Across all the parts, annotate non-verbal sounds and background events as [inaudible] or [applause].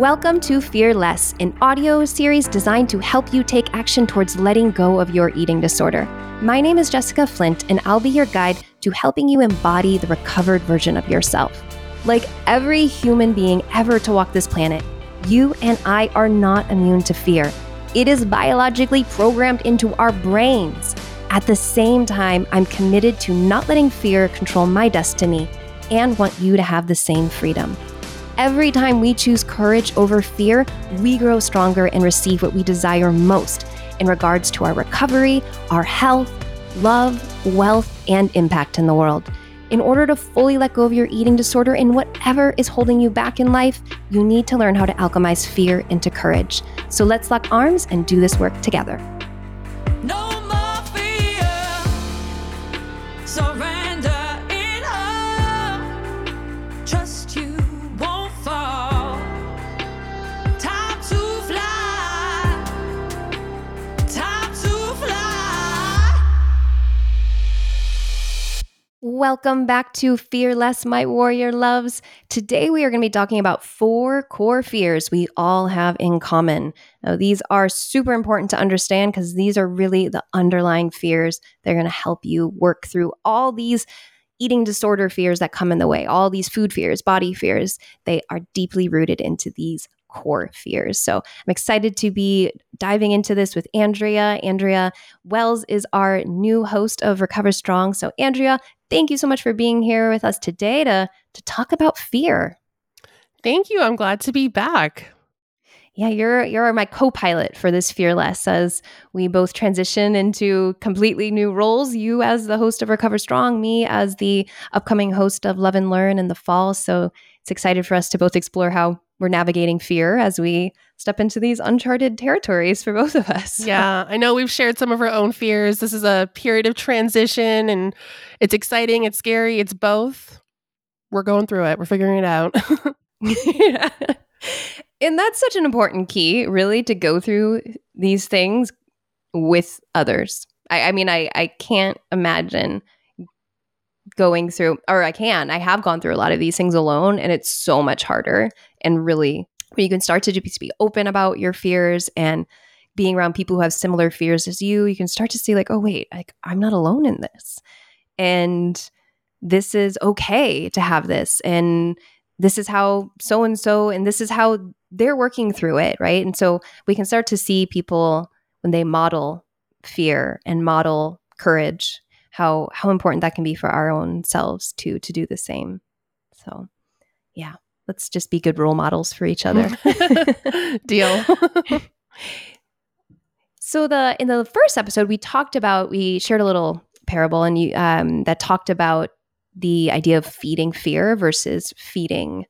Welcome to Fear Less, an audio series designed to help you take action towards letting go of your eating disorder. My name is Jessica Flint, and I'll be your guide to helping you embody the recovered version of yourself. Like every human being ever to walk this planet, you and I are not immune to fear. It is biologically programmed into our brains. At the same time, I'm committed to not letting fear control my destiny and want you to have the same freedom. Every time we choose courage over fear, we grow stronger and receive what we desire most in regards to our recovery, our health, love, wealth, and impact in the world. In order to fully let go of your eating disorder and whatever is holding you back in life, you need to learn how to alchemize fear into courage. So let's lock arms and do this work together. Welcome back to Fear Less, my warrior loves. Today we are going to be talking about four core fears we all have in common. Now, these are super important to understand because these are really the underlying fears. They're going to help you work through all these eating disorder fears that come in the way, all these food fears, body fears. They are deeply rooted into these core fears. So I'm excited to be diving into this with Andrea. Andrea Wells is our new host of Recover Strong. So, Andrea, thank you so much for being here with us today to, to talk about fear. Thank you. I'm glad to be back. Yeah, you're you're my co-pilot for this Fear Less as we both transition into completely new roles. You as the host of Recover Strong, me as the upcoming host of Love and Learn in the fall. So it's excited for us to both explore how we're navigating fear as we step into these uncharted territories for both of us. [laughs] Yeah, I know we've shared some of our own fears. This is a period of transition and it's exciting, it's scary, it's both. We're going through it, we're figuring it out. [laughs] yeah. And that's such an important key, really, to go through these things with others. I, I mean, I, I can't imagine going through, or I can, I have gone through a lot of these things alone, and it's so much harder. And really, you can start to just be open about your fears and being around people who have similar fears as you, you can start to see, like, oh, wait, like I'm not alone in this. And this is okay to have this. And this is how so and so, and this is how they're working through it. Right. And so we can start to see people when they model fear and model courage how how important that can be for our own selves to to do the same. So yeah let's just be good role models for each other. [laughs] Deal. [laughs] So the in the first episode we talked about we shared a little parable and you um, that talked about the idea of feeding fear versus feeding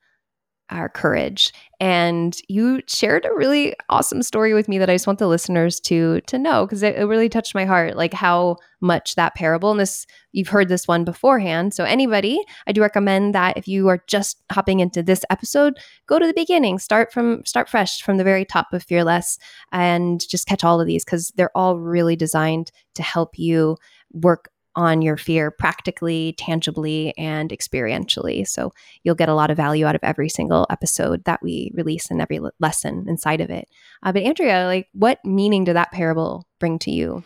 our courage. And you shared a really awesome story with me that i just want the listeners to to know because it, it, really touched my heart like how much that parable and this you've heard this one beforehand. So anybody i do recommend that if you are just hopping into this episode go to the beginning. Start from start fresh from the very top of Fear Less and just catch all of these because they're all really designed to help you work on your fear practically, tangibly, and experientially. So you'll get a lot of value out of every single episode that we release and every lesson inside of it. Uh, but Andrea, like, what meaning did that parable bring to you?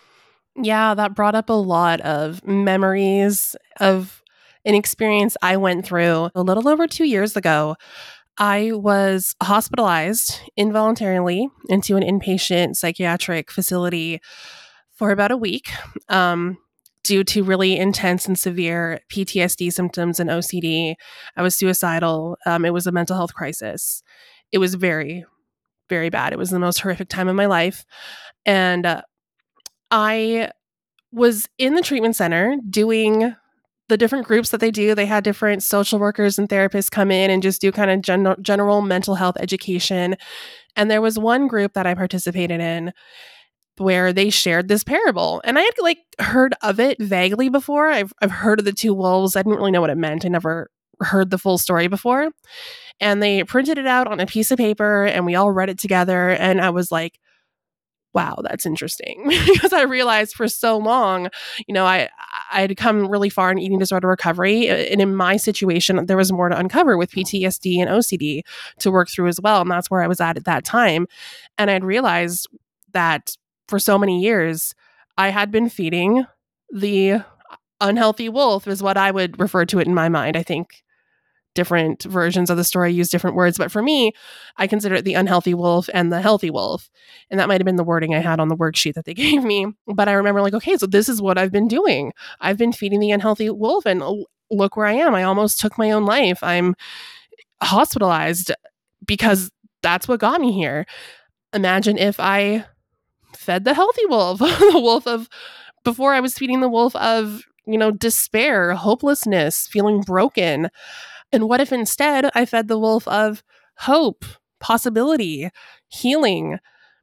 Yeah, that brought up a lot of memories of an experience I went through a little over two years ago. I was hospitalized involuntarily into an inpatient psychiatric facility for about a week. Um, due to really intense and severe PTSD symptoms and OCD. I was suicidal. Um, it was a mental health crisis. It was very, very bad. It was the most horrific time of my life. And uh, I was in the treatment center doing the different groups that they do. They had different social workers and therapists come in and just do kind of gen- general mental health education. And there was one group that I participated in where they shared this parable. And I had like heard of it vaguely before. I've I've heard of the two wolves. I didn't really know what it meant. I never heard the full story before. And they printed it out on a piece of paper and we all read it together and I was like wow, that's interesting [laughs] because I realized for so long, you know, I I had come really far in eating disorder recovery, and in my situation, there was more to uncover with PTSD and OCD to work through as well, and that's where I was at at that time, and I'd realized that for so many years, I had been feeding the unhealthy wolf is what I would refer to it in my mind. I think different versions of the story use different words. But for me, I consider it the unhealthy wolf and the healthy wolf. And that might have been the wording I had on the worksheet that they [laughs] gave me. But I remember, like, okay, so this is what I've been doing. I've been feeding the unhealthy wolf, and look where I am. I almost took my own life. I'm hospitalized because that's what got me here. Imagine if I fed the healthy wolf, [laughs] the wolf of before I was feeding the wolf of, you know, despair, hopelessness, feeling broken. And what if instead I fed the wolf of hope, possibility, healing,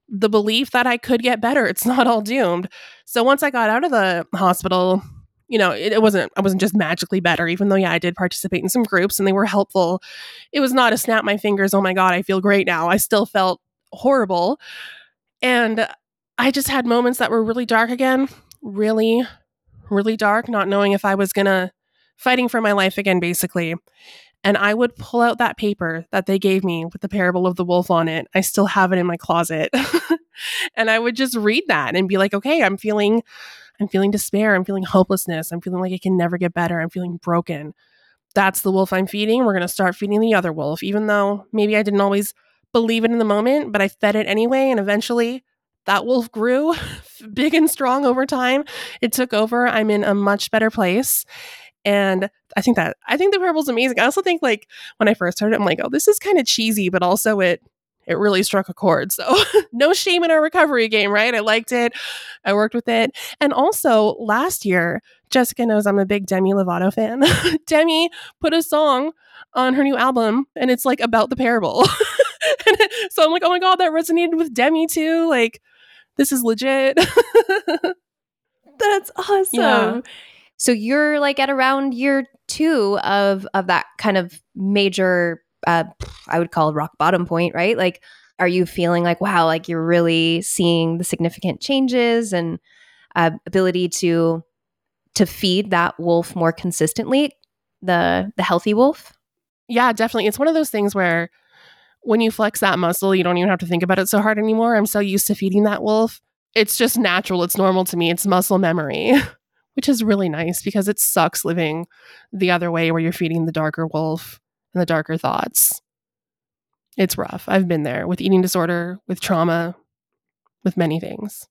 the belief that I could get better? It's not all doomed. So once I got out of the hospital, you know, it, it, wasn't I wasn't just magically better, even though yeah, I did participate in some groups and they were helpful. It was not a snap my fingers, oh my God, I feel great now. I still felt horrible. And I just had moments that were really dark again, really, really dark, not knowing if I was gonna fighting for my life again, basically. And I would pull out that paper that they gave me with the parable of the wolf on it. I still have it in my closet. [laughs] and I would just read that and be like, okay, I'm feeling I'm feeling despair, I'm feeling hopelessness, I'm feeling like it can never get better, I'm feeling broken. That's the wolf I'm feeding. We're going to start feeding the other wolf, even though maybe I didn't always believe it in the moment, but I fed it anyway. And eventually that wolf grew [laughs] big and strong over time. It took over. I'm in a much better place. And I think that I think the parable's amazing. I also think like when I first heard it, I'm like, oh, this is kind of cheesy, but also it it really struck a chord. So [laughs] no shame in our recovery game, right? I liked it. I worked with it. And also last year, Jessica knows I'm a big Demi Lovato fan. [laughs] Demi put a song on her new album and it's like about the parable. So I'm like, oh my God, that resonated with Demi too. Like, this is legit. [laughs] That's awesome. Yeah. So you're like at around year two of of that kind of major uh, I would call rock bottom point, right? Like, are you feeling like, wow, like you're really seeing the significant changes and uh, ability to to feed that wolf more consistently, the the healthy wolf? Yeah, definitely. It's one of those things where when you flex that muscle, you don't even have to think about it so hard anymore. I'm so used to feeding that wolf. It's just natural. It's normal to me. It's muscle memory. [laughs] which is really nice because it sucks living the other way where you're feeding the darker wolf and the darker thoughts. It's rough. I've been there with eating disorder, with trauma, with many things.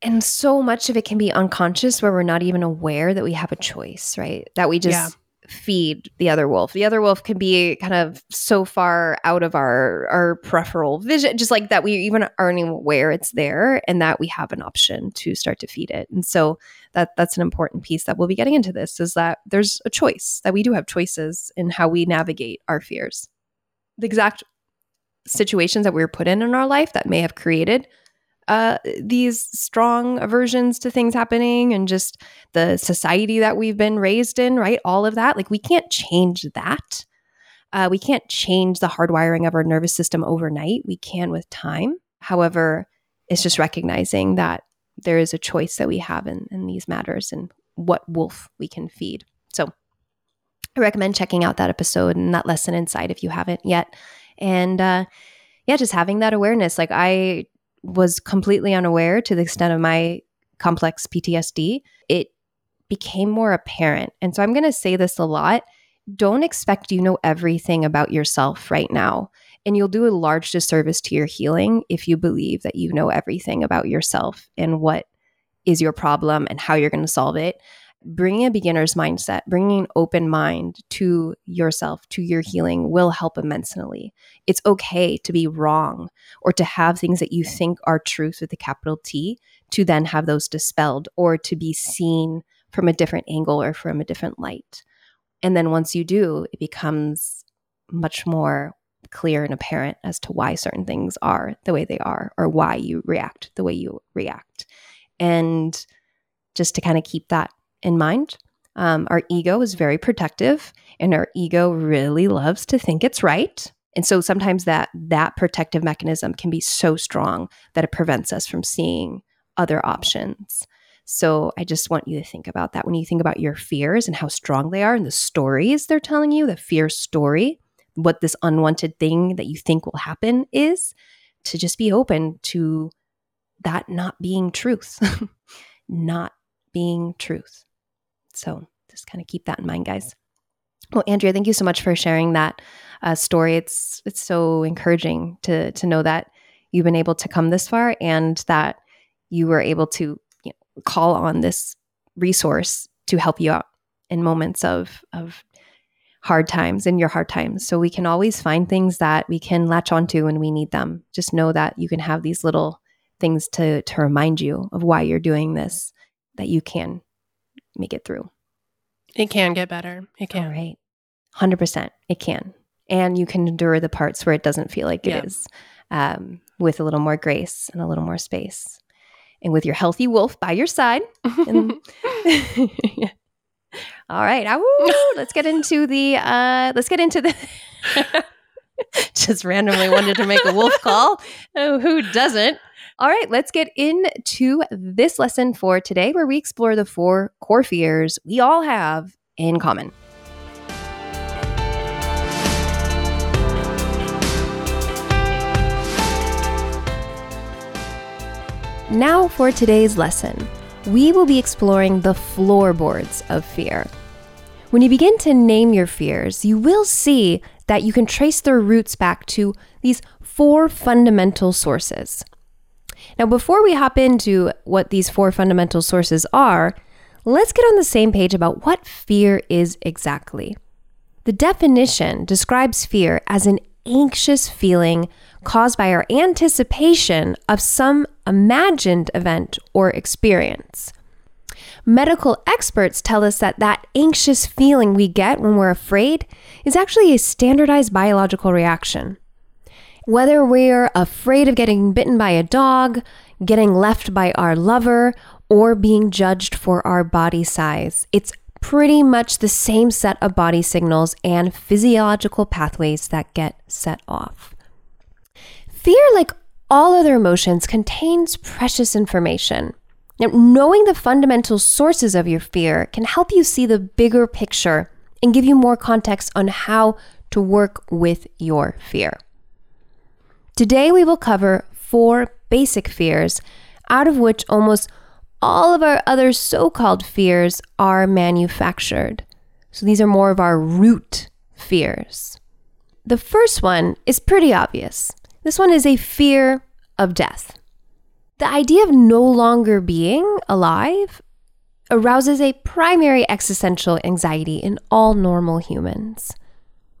And so much of it can be unconscious where we're not even aware that we have a choice, right? That we just yeah feed the other wolf. The other wolf can be kind of so far out of our our peripheral vision, just like that we even aren't even aware it's there, and that we have an option to start to feed it. And so that that's an important piece that we'll be getting into. This is that there's a choice that we do have choices in how we navigate our fears. The exact situations that we were put in in our life that may have created uh, these strong aversions to things happening and just the society that we've been raised in, right? All of that. Like, we can't change that. Uh, we can't change the hardwiring of our nervous system overnight. We can with time. However, it's just recognizing that there is a choice that we have in, in these matters and what wolf we can feed. So, I recommend checking out that episode and that lesson inside if you haven't yet. And uh, yeah, just having that awareness. Like, I was completely unaware to the extent of my complex PTSD, it became more apparent. And so I'm going to say this a lot. Don't expect you know everything about yourself right now. And you'll do a large disservice to your healing if you believe that you know everything about yourself and what is your problem and how you're going to solve it bringing a beginner's mindset, bringing an open mind to yourself, to your healing will help immensely. It's okay to be wrong or to have things that you think are truth with a capital T to then have those dispelled or to be seen from a different angle or from a different light. And then once you do, it becomes much more clear and apparent as to why certain things are the way they are or why you react the way you react. And just to kind of keep that in mind. Um, our ego is very protective, and our ego really loves to think it's right. And so sometimes that that protective mechanism can be so strong that it prevents us from seeing other options. So I just want you to think about that when you think about your fears and how strong they are and the stories they're telling you, the fear story, what this unwanted thing that you think will happen is, to just be open to that not being truth, [laughs] not being truth. So just kind of keep that in mind, guys. Well, Andrea, thank you so much for sharing that uh, story. It's it's so encouraging to to know that you've been able to come this far and that you were able to you know, call on this resource to help you out in moments of of hard times in your hard times. So we can always find things that we can latch onto when we need them. Just know that you can have these little things to to remind you of why you're doing this, that you can make it through. It can get better. It can. All right. 100%. It can. And you can endure the parts where it doesn't feel like it is, um, with a little more grace and a little more space. And with your healthy wolf by your side. And, [laughs] [laughs] All right. let's get into the uh let's get into the [laughs] just randomly wanted to make a wolf call. Oh, who doesn't? All right, let's get into this lesson for today where we explore the four core fears we all have in common. Now, for today's lesson, we will be exploring the floorboards of fear. When you begin to name your fears, you will see that you can trace their roots back to these four fundamental sources. Now, before we hop into what these four fundamental sources are, let's get on the same page about what fear is exactly. The definition describes fear as an anxious feeling caused by our anticipation of some imagined event or experience. Medical experts tell us that that anxious feeling we get when we're afraid is actually a standardized biological reaction. Whether we're afraid of getting bitten by a dog, getting left by our lover, or being judged for our body size, it's pretty much the same set of body signals and physiological pathways that get set off. Fear, like all other emotions, contains precious information. Now, knowing the fundamental sources of your fear can help you see the bigger picture and give you more context on how to work with your fear. Today, we will cover four basic fears, out of which almost all of our other so called fears are manufactured. So these are more of our root fears. The first one is pretty obvious. This one is a fear of death. The idea of no longer being alive arouses a primary existential anxiety in all normal humans.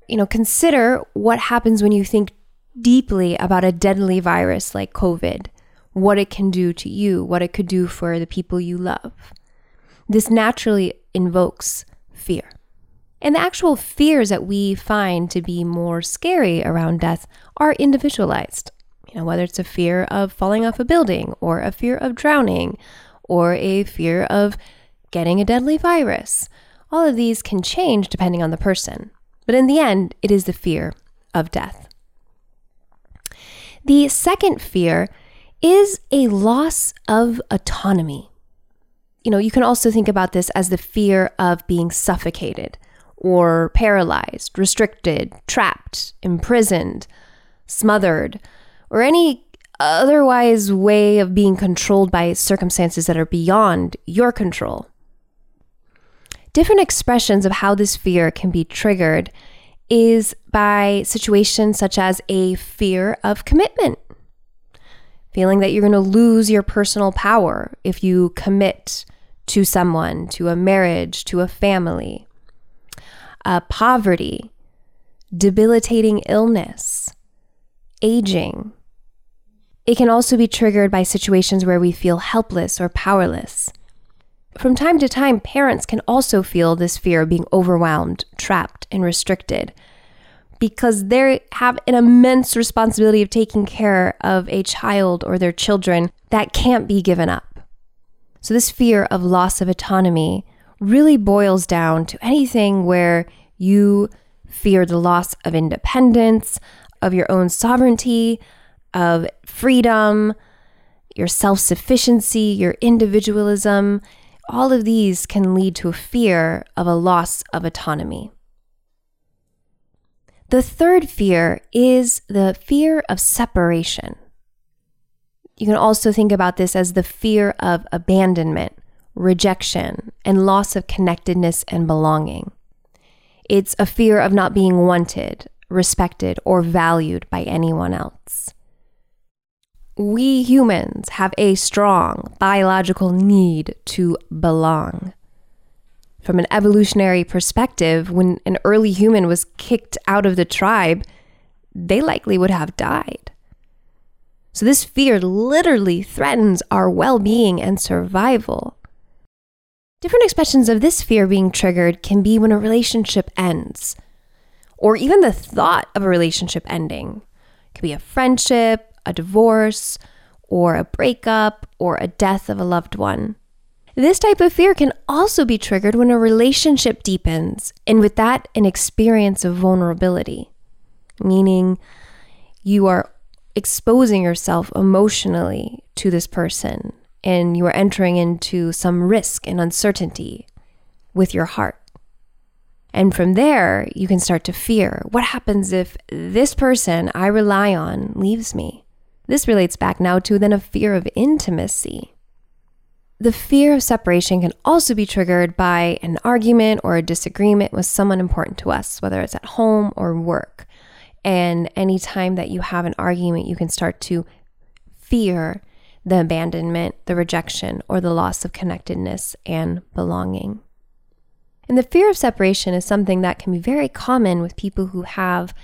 You know, consider what happens when you think deeply about a deadly virus like COVID what it can do to you, what it could do for the people you love. This naturally invokes fear. And the actual fears that we find to be more scary around death are individualized. You know, whether it's a fear of falling off a building, or a fear of drowning, or a fear of getting a deadly virus. All of these can change depending on the person. But in the end, it is the fear of death. The second fear is a loss of autonomy. You know, you can also think about this as the fear of being suffocated or paralyzed, restricted, trapped, imprisoned, smothered, or any otherwise way of being controlled by circumstances that are beyond your control. Different expressions of how this fear can be triggered is by situations such as a fear of commitment feeling that you're going to lose your personal power if you commit to someone, to a marriage, to a family, uh, poverty, debilitating illness, aging. It can also be triggered by situations where we feel helpless or powerless. From time to time, parents can also feel this fear of being overwhelmed, trapped, and restricted because they have an immense responsibility of taking care of a child or their children that can't be given up. So, this fear of loss of autonomy really boils down to anything where you fear the loss of independence, of your own sovereignty, of freedom, your self sufficiency, your individualism. All of these can lead to a fear of a loss of autonomy. The third fear is the fear of separation. You can also think about this as the fear of abandonment, rejection, and loss of connectedness and belonging. It's a fear of not being wanted, respected, or valued by anyone else. We humans have a strong biological need to belong. From an evolutionary perspective, when an early human was kicked out of the tribe, they likely would have died. So, this fear literally threatens our well being and survival. Different expressions of this fear being triggered can be when a relationship ends, or even the thought of a relationship ending. It could be a friendship, a divorce, or a breakup, or a death of a loved one. This type of fear can also be triggered when a relationship deepens, and with that, an experience of vulnerability, meaning you are exposing yourself emotionally to this person and you are entering into some risk and uncertainty with your heart. And from there, you can start to fear what happens if this person I rely on leaves me? This relates back now to then a fear of intimacy. The fear of separation can also be triggered by an argument or a disagreement with someone important to us, whether it's at home or work. And anytime that you have an argument, you can start to fear the abandonment, the rejection, or the loss of connectedness and belonging. And the fear of separation is something that can be very common with people who have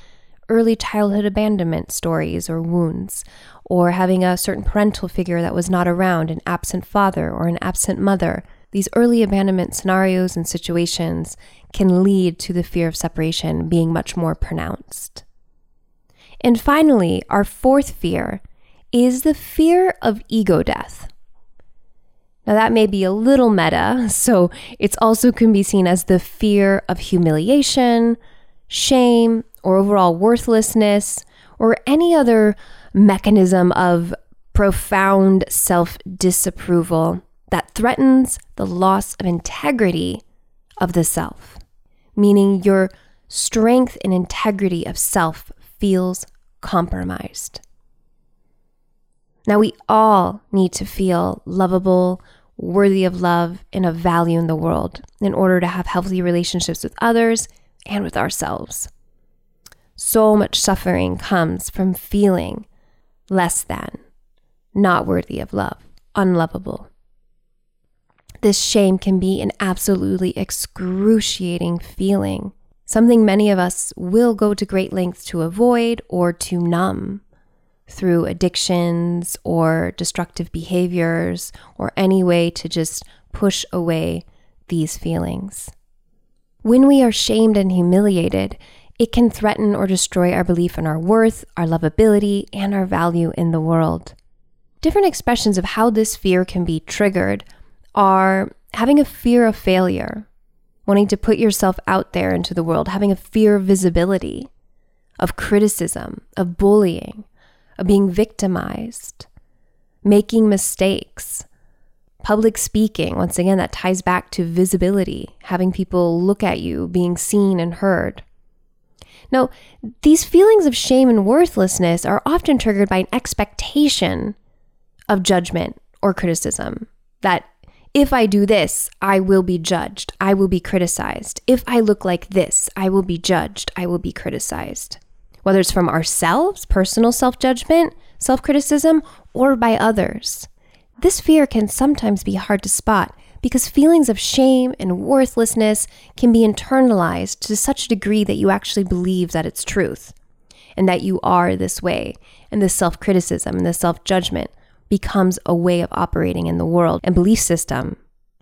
early childhood abandonment stories or wounds, or having a certain parental figure that was not around, an absent father or an absent mother. These early abandonment scenarios and situations can lead to the fear of separation being much more pronounced. And finally, our fourth fear is the fear of ego death. Now, that may be a little meta, [laughs] so it's also can be seen as the fear of humiliation, shame, or overall worthlessness, or any other mechanism of profound self disapproval that threatens the loss of integrity of the self, meaning your strength and integrity of self feels compromised. Now, we all need to feel lovable, worthy of love, and of value in the world in order to have healthy relationships with others and with ourselves. So much suffering comes from feeling less than, not worthy of love, unlovable. This shame can be an absolutely excruciating feeling something many of us will go to great lengths to avoid or to numb through addictions or destructive behaviors or any way to just push away these feelings. When we are shamed and humiliated, it can threaten or destroy our belief in our worth, our lovability, and our value in the world. Different expressions of how this fear can be triggered are having a fear of failure, wanting to put yourself out there into the world, having a fear of visibility, of criticism, of bullying, of being victimized, making mistakes, public speaking. Once again, that ties back to visibility, having people look at you, being seen and heard. Now, these feelings of shame and worthlessness are often triggered by an expectation of judgment or criticism that if I do this, I will be judged. I will be criticized. If I look like this, I will be judged. I will be criticized. Whether it's from ourselves, personal self judgment, self criticism, or by others. This fear can sometimes be hard to spot because feelings of shame and worthlessness can be internalized to such a degree that you actually believe that it's truth and that you are this way. And the self criticism and the self judgment becomes a way of operating in the world and belief system.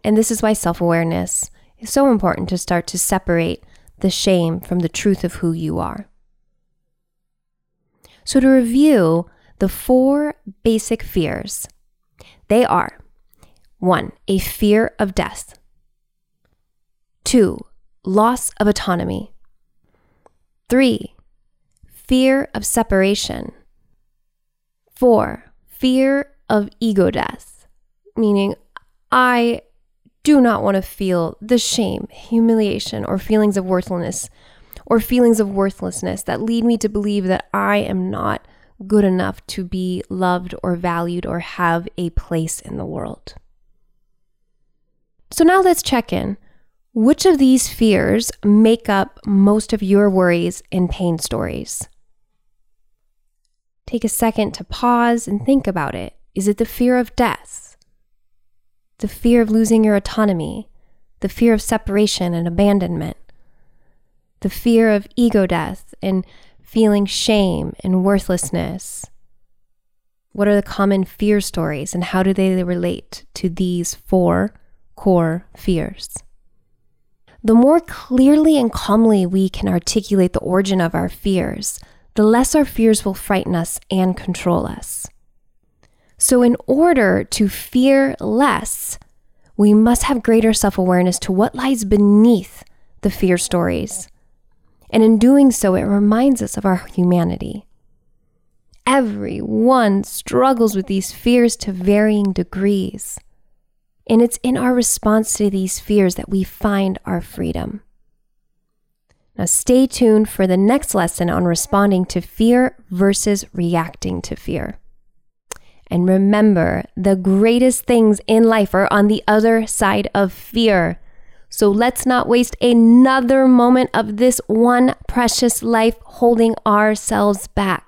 And this is why self awareness is so important to start to separate the shame from the truth of who you are. So, to review the four basic fears, they are one, a fear of death, two, loss of autonomy, three, fear of separation. Four, fear of ego death, meaning I do not want to feel the shame, humiliation, or feelings of worthlessness or feelings of worthlessness that lead me to believe that I am not good enough to be loved or valued or have a place in the world. So now let's check in. Which of these fears make up most of your worries and pain stories? Take a second to pause and think about it. Is it the fear of death? The fear of losing your autonomy? The fear of separation and abandonment? The fear of ego death and feeling shame and worthlessness? What are the common fear stories and how do they relate to these four core fears? The more clearly and calmly we can articulate the origin of our fears, the less our fears will frighten us and control us. So, in order to fear less, we must have greater self awareness to what lies beneath the fear stories. And in doing so, it reminds us of our humanity. Everyone struggles with these fears to varying degrees. And it's in our response to these fears that we find our freedom. Now, stay tuned for the next lesson on responding to fear versus reacting to fear. And remember, the greatest things in life are on the other side of fear. So let's not waste another moment of this one precious life holding ourselves back.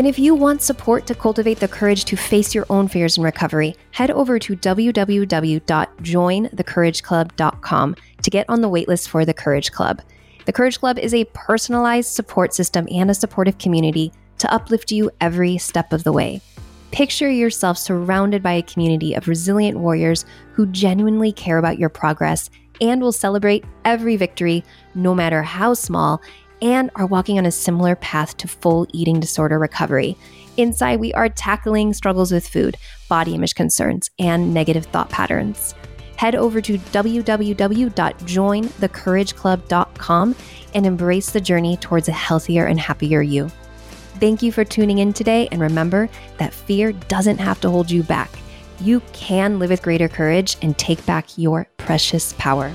And if you want support to cultivate the courage to face your own fears in recovery, head over to www.jointhecourageclub.com to get on the waitlist for the Courage Club. The Courage Club is a personalized support system and a supportive community to uplift you every step of the way. Picture yourself surrounded by a community of resilient warriors who genuinely care about your progress and will celebrate every victory, no matter how small, and are walking on a similar path to full eating disorder recovery. Inside, we are tackling struggles with food, body image concerns, and negative thought patterns. Head over to www.jointhecourageclub.com and embrace the journey towards a healthier and happier you. Thank you for tuning in today, and remember that fear doesn't have to hold you back. You can live with greater courage and take back your precious power.